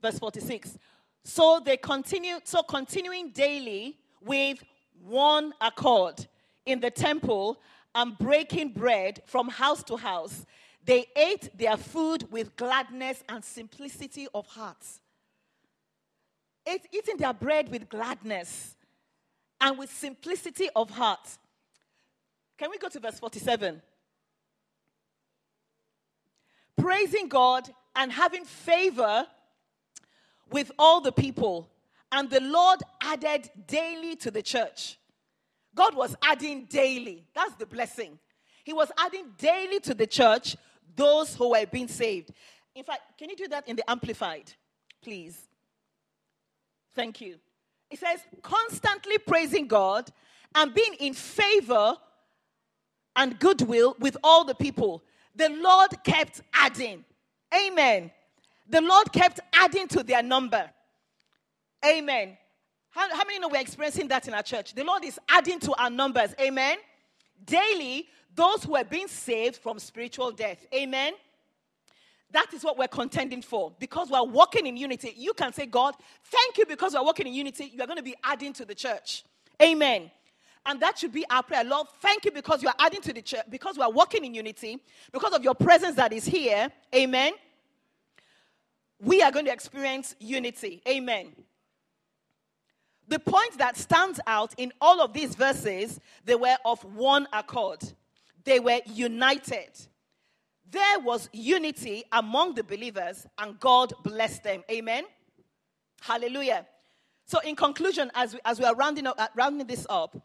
verse 46. So they continued, so continuing daily with one accord in the temple and breaking bread from house to house, they ate their food with gladness and simplicity of heart. Eating their bread with gladness and with simplicity of heart. Can we go to verse 47? Praising God and having favor with all the people. And the Lord added daily to the church. God was adding daily. That's the blessing. He was adding daily to the church those who were being saved. In fact, can you do that in the Amplified, please? Thank you. It says, constantly praising God and being in favor and goodwill with all the people. The Lord kept adding. Amen the Lord kept adding to their number. Amen. How, how many know we're experiencing that in our church? The Lord is adding to our numbers. Amen. Daily, those who are being saved from spiritual death. Amen. That is what we're contending for. Because we're walking in unity, you can say, God, thank you because we're walking in unity. You are going to be adding to the church. Amen. And that should be our prayer. Lord, thank you because you are adding to the church, because we are walking in unity, because of your presence that is here. Amen we are going to experience unity. Amen. The point that stands out in all of these verses, they were of one accord. They were united. There was unity among the believers, and God blessed them. Amen. Hallelujah. So, in conclusion, as we, as we are rounding, up, uh, rounding this up,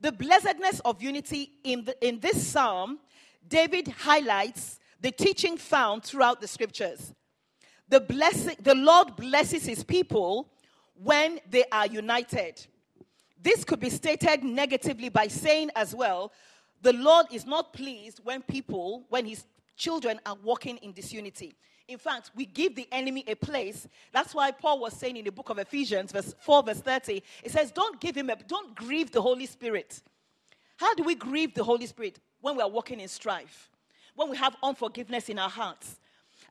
the blessedness of unity in, the, in this psalm, David highlights the teaching found throughout the scriptures. The, blessing, the Lord blesses his people when they are united. This could be stated negatively by saying as well, the Lord is not pleased when people, when his children are walking in disunity. In fact, we give the enemy a place. That's why Paul was saying in the book of Ephesians, verse 4, verse 30, it says, Don't give him a, don't grieve the Holy Spirit. How do we grieve the Holy Spirit? When we are walking in strife, when we have unforgiveness in our hearts,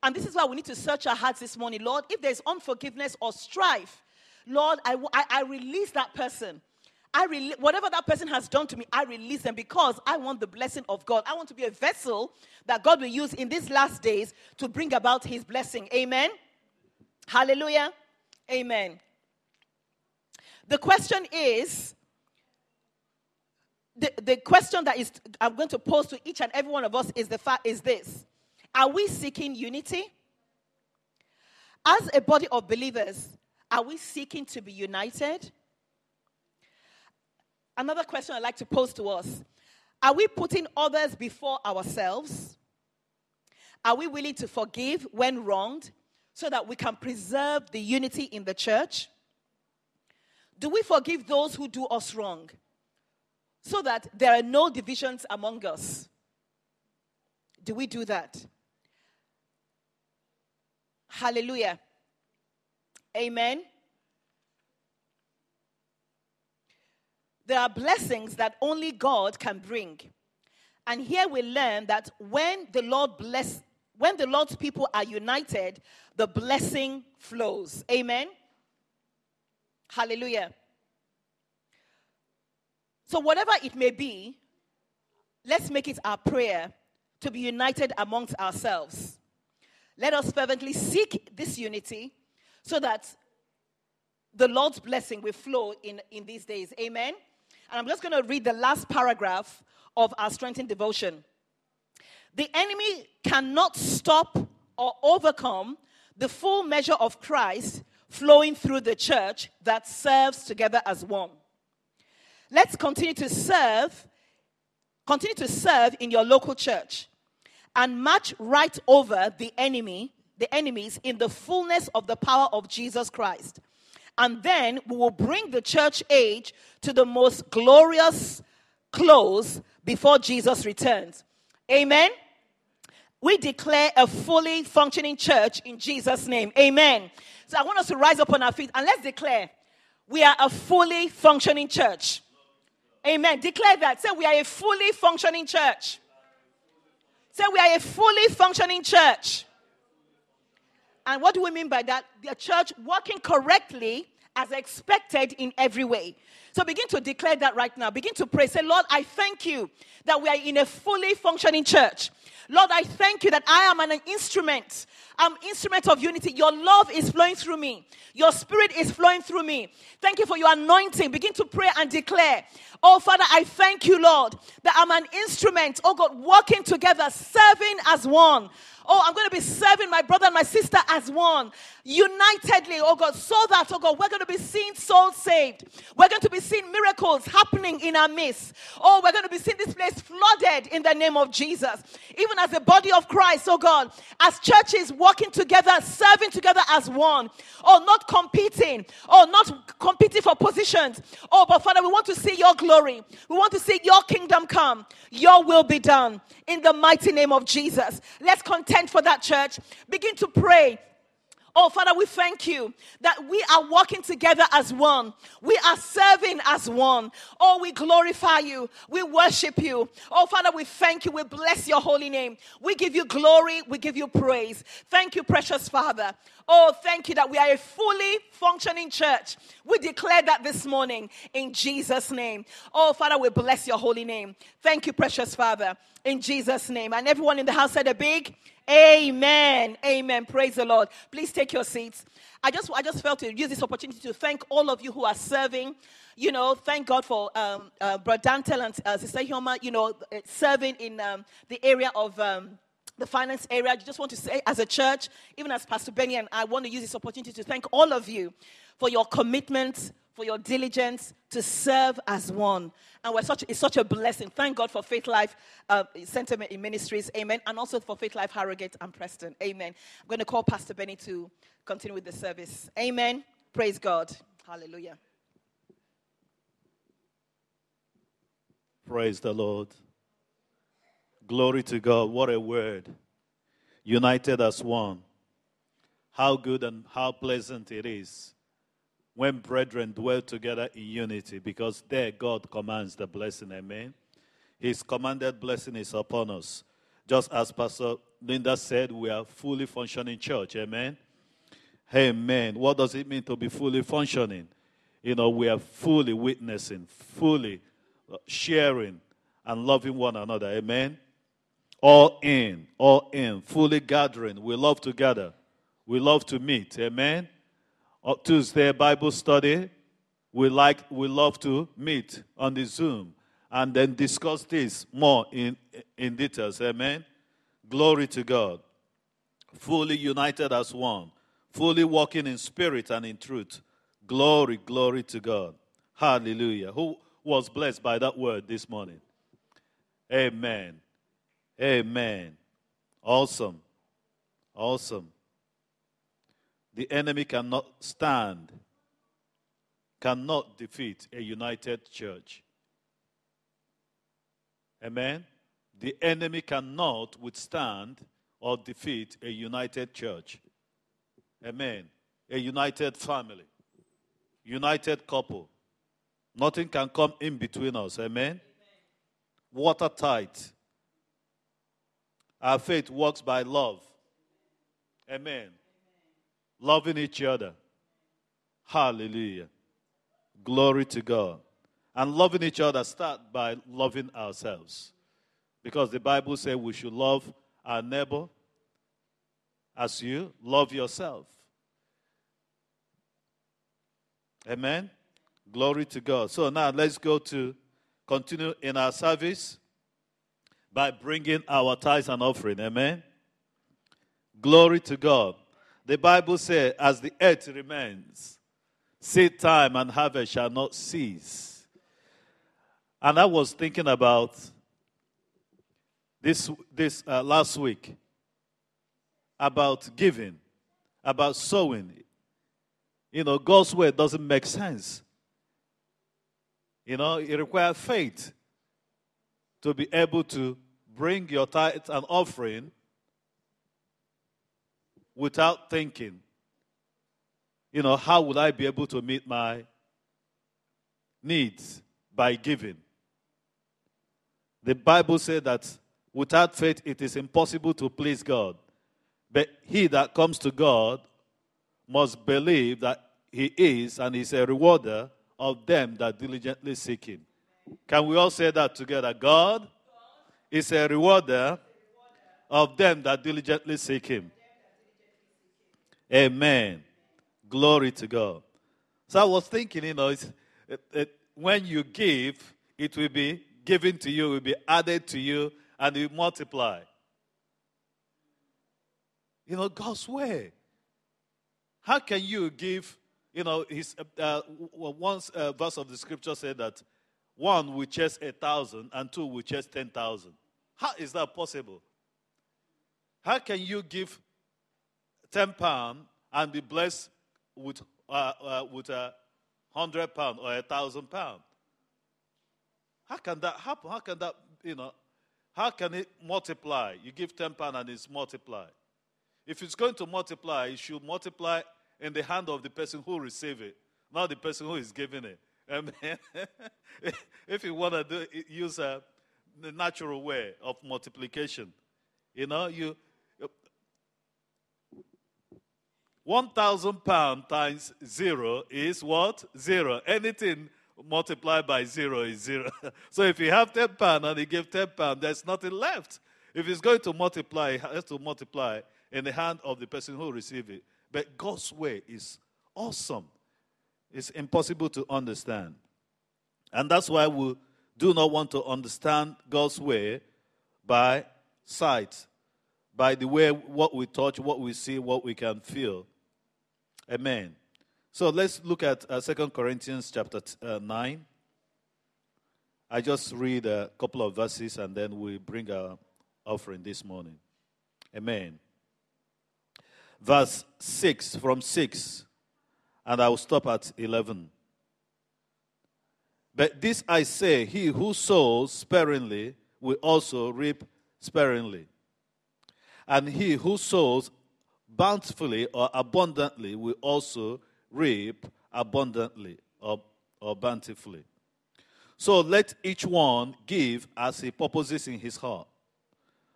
and this is why we need to search our hearts this morning. Lord, if there's unforgiveness or strife, Lord, I, I, I release that person. I re- whatever that person has done to me, I release them because I want the blessing of God. I want to be a vessel that God will use in these last days to bring about his blessing. Amen. Hallelujah. Amen. The question is the, the question that is I'm going to pose to each and every one of us is the fact is this. Are we seeking unity? As a body of believers, are we seeking to be united? Another question I'd like to pose to us Are we putting others before ourselves? Are we willing to forgive when wronged so that we can preserve the unity in the church? Do we forgive those who do us wrong so that there are no divisions among us? Do we do that? Hallelujah. Amen. There are blessings that only God can bring. And here we learn that when the Lord bless when the Lord's people are united, the blessing flows. Amen. Hallelujah. So whatever it may be, let's make it our prayer to be united amongst ourselves. Let us fervently seek this unity so that the Lord's blessing will flow in, in these days. Amen. And I'm just going to read the last paragraph of our strengthened devotion. The enemy cannot stop or overcome the full measure of Christ flowing through the church that serves together as one. Let's continue to serve, continue to serve in your local church and march right over the enemy, the enemies in the fullness of the power of Jesus Christ. And then we will bring the church age to the most glorious close before Jesus returns. Amen. We declare a fully functioning church in Jesus' name. Amen. So I want us to rise up on our feet and let's declare we are a fully functioning church. Amen. Declare that. Say we are a fully functioning church. Say we are a fully functioning church. And what do we mean by that? The church working correctly as expected in every way. So begin to declare that right now. Begin to pray. Say, Lord, I thank you that we are in a fully functioning church. Lord, I thank you that I am an instrument. I'm instrument of unity. Your love is flowing through me. Your spirit is flowing through me. Thank you for your anointing. Begin to pray and declare. Oh, Father, I thank you, Lord, that I'm an instrument. Oh, God, working together, serving as one. Oh, I'm going to be serving my brother and my sister as one, unitedly, oh God, so that, oh God, we're going to be seeing souls saved. We're going to be seeing miracles happening in our midst. Oh, we're going to be seeing this place flooded in the name of Jesus. Even as a body of Christ, oh God, as churches working together, serving together as one. Oh, not competing. Oh, not competing for positions. Oh, but Father, we want to see your glory. We want to see your kingdom come. Your will be done in the mighty name of Jesus. Let's contend for that church. Begin to pray Oh, Father, we thank you that we are working together as one. We are serving as one. Oh, we glorify you. We worship you. Oh, Father, we thank you. We bless your holy name. We give you glory. We give you praise. Thank you, precious Father. Oh, thank you that we are a fully functioning church. We declare that this morning in Jesus' name. Oh, Father, we bless your holy name. Thank you, precious Father, in Jesus' name. And everyone in the house said a big Amen. Amen. Praise the Lord. Please take your seats. I just, I just felt to use this opportunity to thank all of you who are serving. You know, thank God for um, uh, Brother Dantel and uh, Sister Chioma, you know, uh, serving in um, the area of um, the finance area. I just want to say, as a church, even as Pastor Benny and I want to use this opportunity to thank all of you for your commitment, for your diligence to serve as one. And we're such, it's such a blessing. Thank God for Faith Life uh, in Ministries. Amen. And also for Faith Life Harrogate and Preston. Amen. I'm going to call Pastor Benny to continue with the service. Amen. Praise God. Hallelujah. Praise the Lord. Glory to God. What a word. United as one. How good and how pleasant it is when brethren dwell together in unity, because there God commands the blessing. Amen. His commanded blessing is upon us. Just as Pastor Lynda said, we are fully functioning church. Amen. Amen. What does it mean to be fully functioning? You know, we are fully witnessing, fully uh, sharing, and loving one another. Amen. All in, all in, fully gathering. We love together. We love to meet. Amen. Uh, Tuesday Bible study. We like we love to meet on the Zoom and then discuss this more in, in details. Amen. Glory to God. Fully united as one, fully walking in spirit and in truth. Glory, glory to God. Hallelujah. Who was blessed by that word this morning? Amen. Amen. Awesome. Awesome. The enemy cannot stand, cannot defeat a united church. Amen. The enemy cannot withstand or defeat a united church. Amen. A united family, united couple. Nothing can come in between us. Amen. Amen. Watertight. Our faith works by love. Amen. Loving each other. Hallelujah. Glory to God. And loving each other start by loving ourselves. Because the Bible says we should love our neighbor as you love yourself. Amen. Glory to God. So now let's go to continue in our service by bringing our tithes and offering. Amen. Glory to God. The Bible says, as the earth remains, seed time and harvest shall not cease. And I was thinking about this, this uh, last week about giving, about sowing. You know, God's word doesn't make sense. You know, it requires faith to be able to bring your tithe and offering without thinking, you know, how would I be able to meet my needs by giving? The Bible said that without faith it is impossible to please God. But he that comes to God must believe that he is and is a rewarder of them that diligently seek him. Can we all say that together? God is a rewarder of them that diligently seek him. Amen. Glory to God. So I was thinking, you know, it, it, when you give, it will be given to you, will be added to you, and you multiply. You know, God's way. How can you give? You know, his uh, uh one uh, verse of the scripture said that one will chase a thousand and two will chase ten thousand. How is that possible? How can you give 10 pounds and be blessed with, uh, uh, with a 100 pounds or a 1,000 pounds. How can that happen? How can that, you know, how can it multiply? You give 10 pounds and it's multiplied. If it's going to multiply, it should multiply in the hand of the person who receive it, not the person who is giving it. Amen. *laughs* if you want to do, use a natural way of multiplication, you know, you 1,000 pounds times zero is what? Zero. Anything multiplied by zero is zero. *laughs* so if you have 10 pounds and you give 10 pounds, there's nothing left. If it's going to multiply, it has to multiply in the hand of the person who receives it. But God's way is awesome. It's impossible to understand. And that's why we do not want to understand God's way by sight, by the way what we touch, what we see, what we can feel. Amen. So let's look at uh, 2 Corinthians chapter t- uh, 9. I just read a couple of verses and then we bring our offering this morning. Amen. Verse 6, from 6, and I will stop at 11. But this I say, he who sows sparingly will also reap sparingly. And he who sows bountifully or abundantly will also reap abundantly or, or bountifully. So let each one give as he purposes in his heart,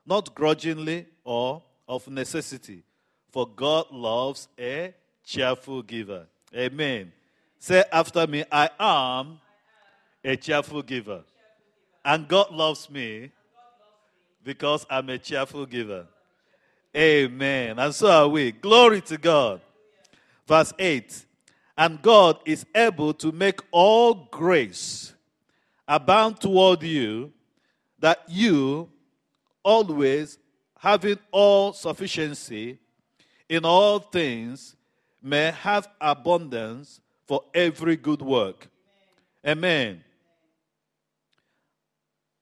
not grudgingly or of necessity, for God loves a cheerful giver. Amen. Say after me, I am a cheerful giver. And God loves me because I'm a cheerful giver. Amen. And so are we. Glory to God. Verse 8 And God is able to make all grace abound toward you, that you always having all sufficiency in all things may have abundance for every good work. Amen.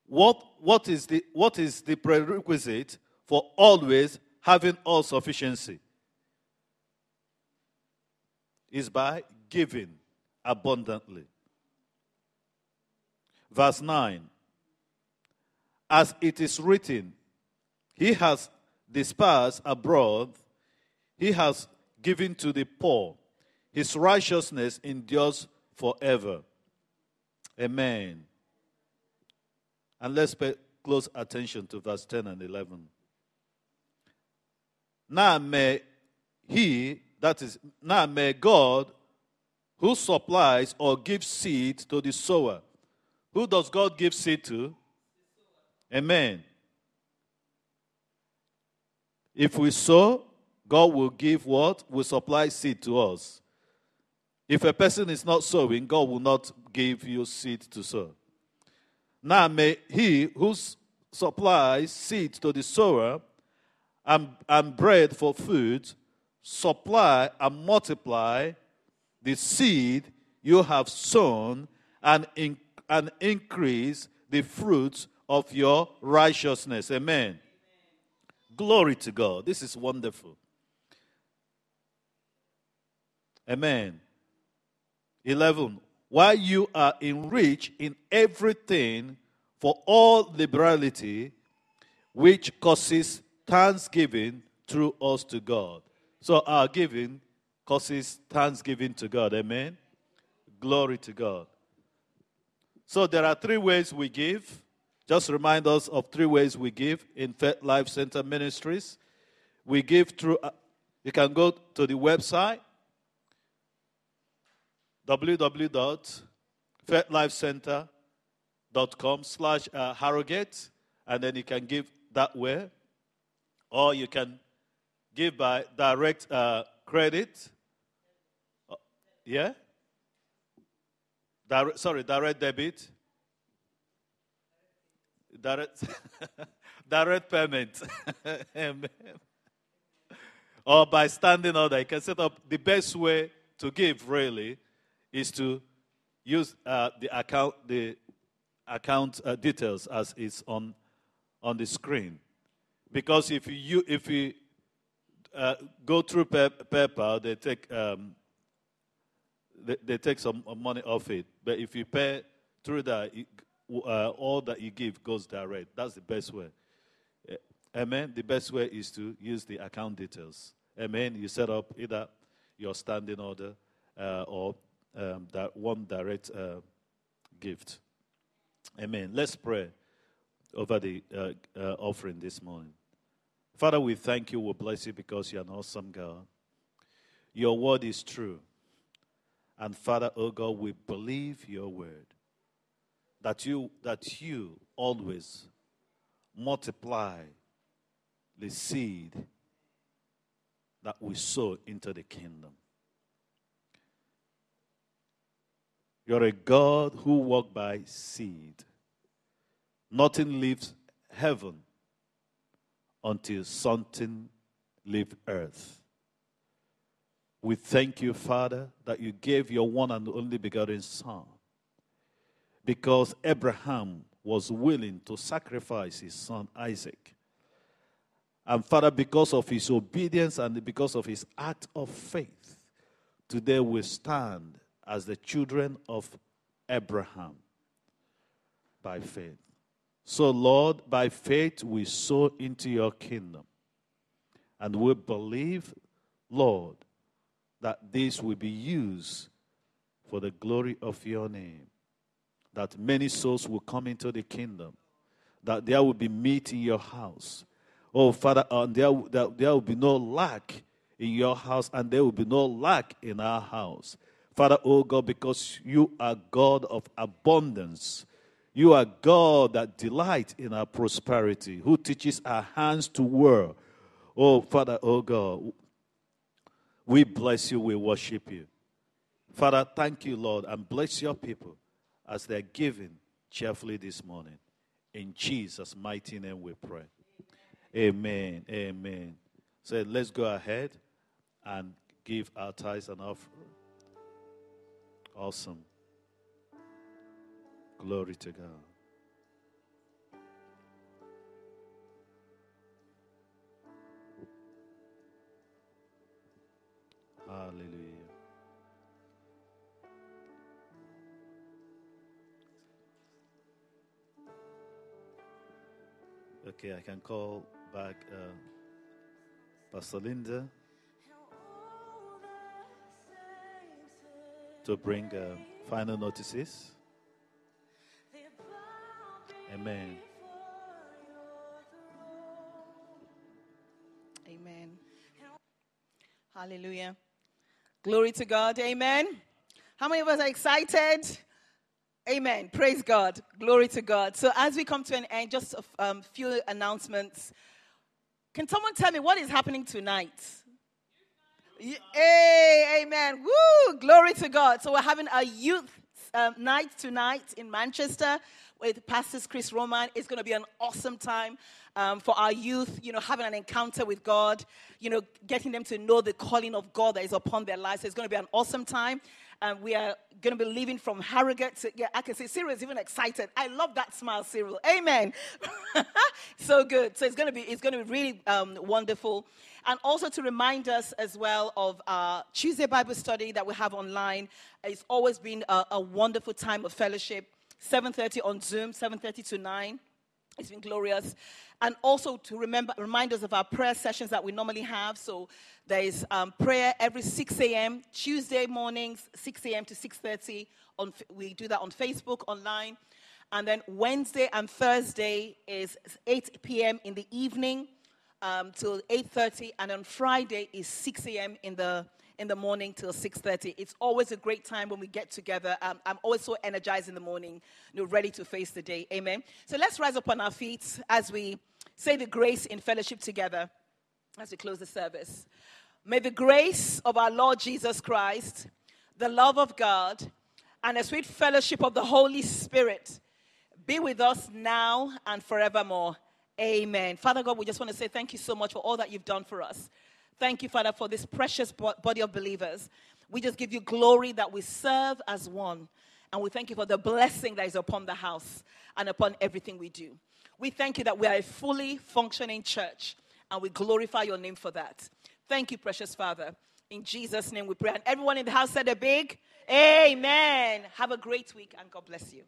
What, what, is the, what is the prerequisite for always having all sufficiency? Is by giving abundantly. Verse 9 As it is written, He has dispersed abroad, He has given to the poor, His righteousness endures forever. Amen. And let's pay close attention to verse 10 and 11. Now may He, that is, now may God, who supplies or gives seed to the sower, who does God give seed to? Amen. If we sow, God will give what? Will supply seed to us. If a person is not sowing, God will not give you seed to sow. Now may he who supplies seed to the sower and, and bread for food supply and multiply the seed you have sown and increase and increase the fruits of your righteousness. Amen. Glory to God. This is wonderful. Amen. 11. While you are enriched in everything for all liberality, which causes thanksgiving through us to God. So our giving causes thanksgiving to God. Amen. Glory to God. So there are three ways we give. Just remind us of three ways we give in Faith Life Center Ministries. We give through, uh, you can go to the website www.faithlifecenter.com slash uh, Harrogate, and then you can give that way. Or you can give by direct uh, credit. Uh, yeah? Sorry, direct debit. Direct, *laughs* direct payment. *laughs* or by standing order. You can set up the best way to give, really, is to use uh, the account, the account uh, details as is on, on the screen. Because if you, if you uh, go through PayPal, they take um, they, they take some money off it. But if you pay through that, uh, all that you give goes direct. That's the best way. Eh, amen. The best way is to use the account details. Amen. You set up either your standing order uh, or um, that one direct uh, gift. Amen. Let's pray over the uh, uh, offering this morning. Father, we thank you. We bless you because you're an awesome God. Your word is true. And Father, oh God, we believe your word that you that you always multiply the seed that we sow into the kingdom. You're a God who walks by seed. Nothing leaves heaven until something leaves earth. We thank you, Father, that you gave your one and only begotten Son because Abraham was willing to sacrifice his son Isaac. And Father, because of his obedience and because of his act of faith, today we stand as the children of Abraham by faith. So, Lord, by faith we sow into your kingdom. And we believe, Lord, that this will be used for the glory of your name. That many souls will come into the kingdom. That there will be meat in your house. Oh, Father, and there, there, there will be no lack in your house, and there will be no lack in our house. Father, oh God, because you are God of abundance. You are God that delights in our prosperity, who teaches our hands to work. Oh, Father, oh God, we bless you, we worship you. Father, thank you, Lord, and bless your people as they're giving cheerfully this morning. In Jesus' mighty name we pray. Amen. Amen. So let's go ahead and give our tithes and offering. Awesome. Glory to God. Hallelujah. Okay, I can call back uh, Pastor Lynda to bring uh, final notices. Amen. Amen. Hallelujah. Glory to God. Amen. How many of us are excited? Amen. Praise God. Glory to God. So, as we come to an end, just a um, few announcements. Can someone tell me what is happening tonight? Hey, amen. Woo! Glory to God. So, we're having a youth um, night tonight in Manchester with Pastors Chris Roman. It's going to be an awesome time um, for our youth, you know, having an encounter with God, you know, getting them to know the calling of God that is upon their lives. So it's going to be an awesome time. And we are going to be leaving from Harrogate. To, yeah, I can see Cyril is even excited. I love that smile, Cyril. Amen. *laughs* so good. So it's going to be it's going to be really um, wonderful, and also to remind us as well of our Tuesday Bible study that we have online. It's always been a, a wonderful time of fellowship. 7:30 on Zoom, 7:30 to 9. It's been glorious. And also to remember, remind us of our prayer sessions that we normally have. So there is um, prayer every 6 a.m. Tuesday mornings, 6 a.m. to 6:30. On we do that on Facebook, online, and then Wednesday and Thursday is 8 p.m. in the evening um, till 8:30, and on Friday is 6 a.m. in the in the morning till 6.30 it's always a great time when we get together. Um, i'm always so energized in the morning you know, ready to face the day. Amen. So let's rise up on our feet as we say the grace in fellowship together as we close the service. May the grace of our lord jesus christ the love of god and the sweet fellowship of the holy spirit be with us now and forevermore amen father god we just want to say thank you so much for all that you've done for us Thank you, Father, for this precious body of believers. We just give you glory that we serve as one. And we thank you for the blessing that is upon the house and upon everything we do. We thank you that we are a fully functioning church and we glorify your name for that. Thank you, precious Father. In Jesus' name we pray. And everyone in the house said a big Amen. Have a great week and God bless you.